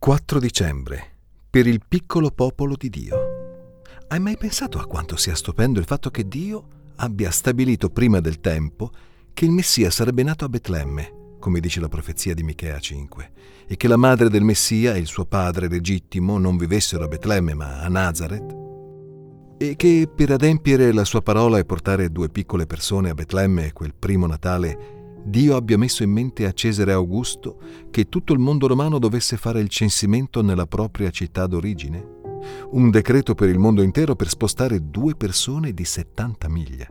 4 dicembre. Per il piccolo popolo di Dio. Hai mai pensato a quanto sia stupendo il fatto che Dio abbia stabilito prima del tempo che il Messia sarebbe nato a Betlemme, come dice la profezia di Michea 5, e che la madre del Messia e il suo padre legittimo non vivessero a Betlemme ma a Nazareth? E che per adempiere la sua parola e portare due piccole persone a Betlemme quel primo Natale Dio abbia messo in mente a Cesare Augusto che tutto il mondo romano dovesse fare il censimento nella propria città d'origine? Un decreto per il mondo intero per spostare due persone di 70 miglia.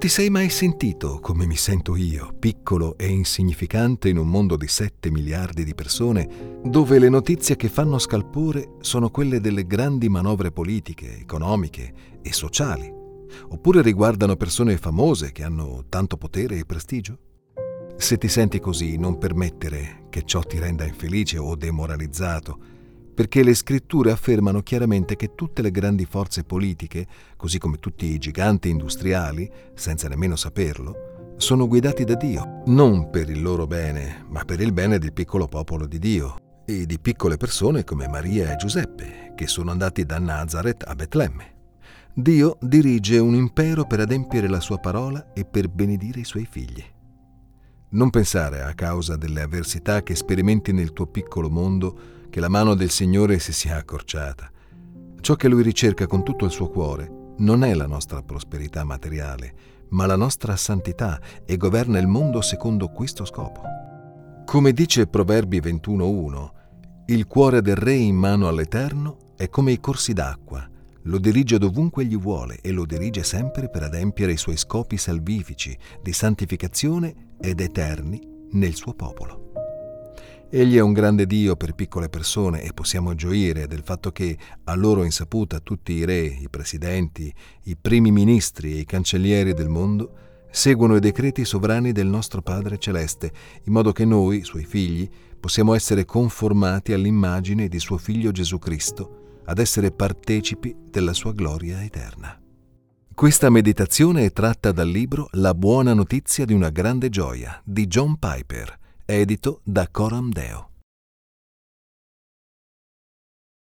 Ti sei mai sentito come mi sento io, piccolo e insignificante in un mondo di 7 miliardi di persone, dove le notizie che fanno scalpore sono quelle delle grandi manovre politiche, economiche e sociali? Oppure riguardano persone famose che hanno tanto potere e prestigio? Se ti senti così, non permettere che ciò ti renda infelice o demoralizzato, perché le scritture affermano chiaramente che tutte le grandi forze politiche, così come tutti i giganti industriali, senza nemmeno saperlo, sono guidati da Dio, non per il loro bene, ma per il bene del piccolo popolo di Dio e di piccole persone come Maria e Giuseppe, che sono andati da Nazareth a Betlemme. Dio dirige un impero per adempiere la sua parola e per benedire i suoi figli. Non pensare, a causa delle avversità che sperimenti nel tuo piccolo mondo, che la mano del Signore si sia accorciata. Ciò che Lui ricerca con tutto il suo cuore non è la nostra prosperità materiale, ma la nostra santità e governa il mondo secondo questo scopo. Come dice Proverbi 21.1, il cuore del Re in mano all'Eterno è come i corsi d'acqua, lo dirige dovunque gli vuole e lo dirige sempre per adempiere i suoi scopi salvifici di santificazione ed eterni nel suo popolo. Egli è un grande Dio per piccole persone e possiamo gioire del fatto che, a loro insaputa, tutti i re, i presidenti, i primi ministri e i cancellieri del mondo seguono i decreti sovrani del nostro Padre Celeste, in modo che noi, suoi figli, possiamo essere conformati all'immagine di suo Figlio Gesù Cristo, ad essere partecipi della sua gloria eterna. Questa meditazione è tratta dal libro La buona notizia di una grande gioia di John Piper edito da Coram Deo.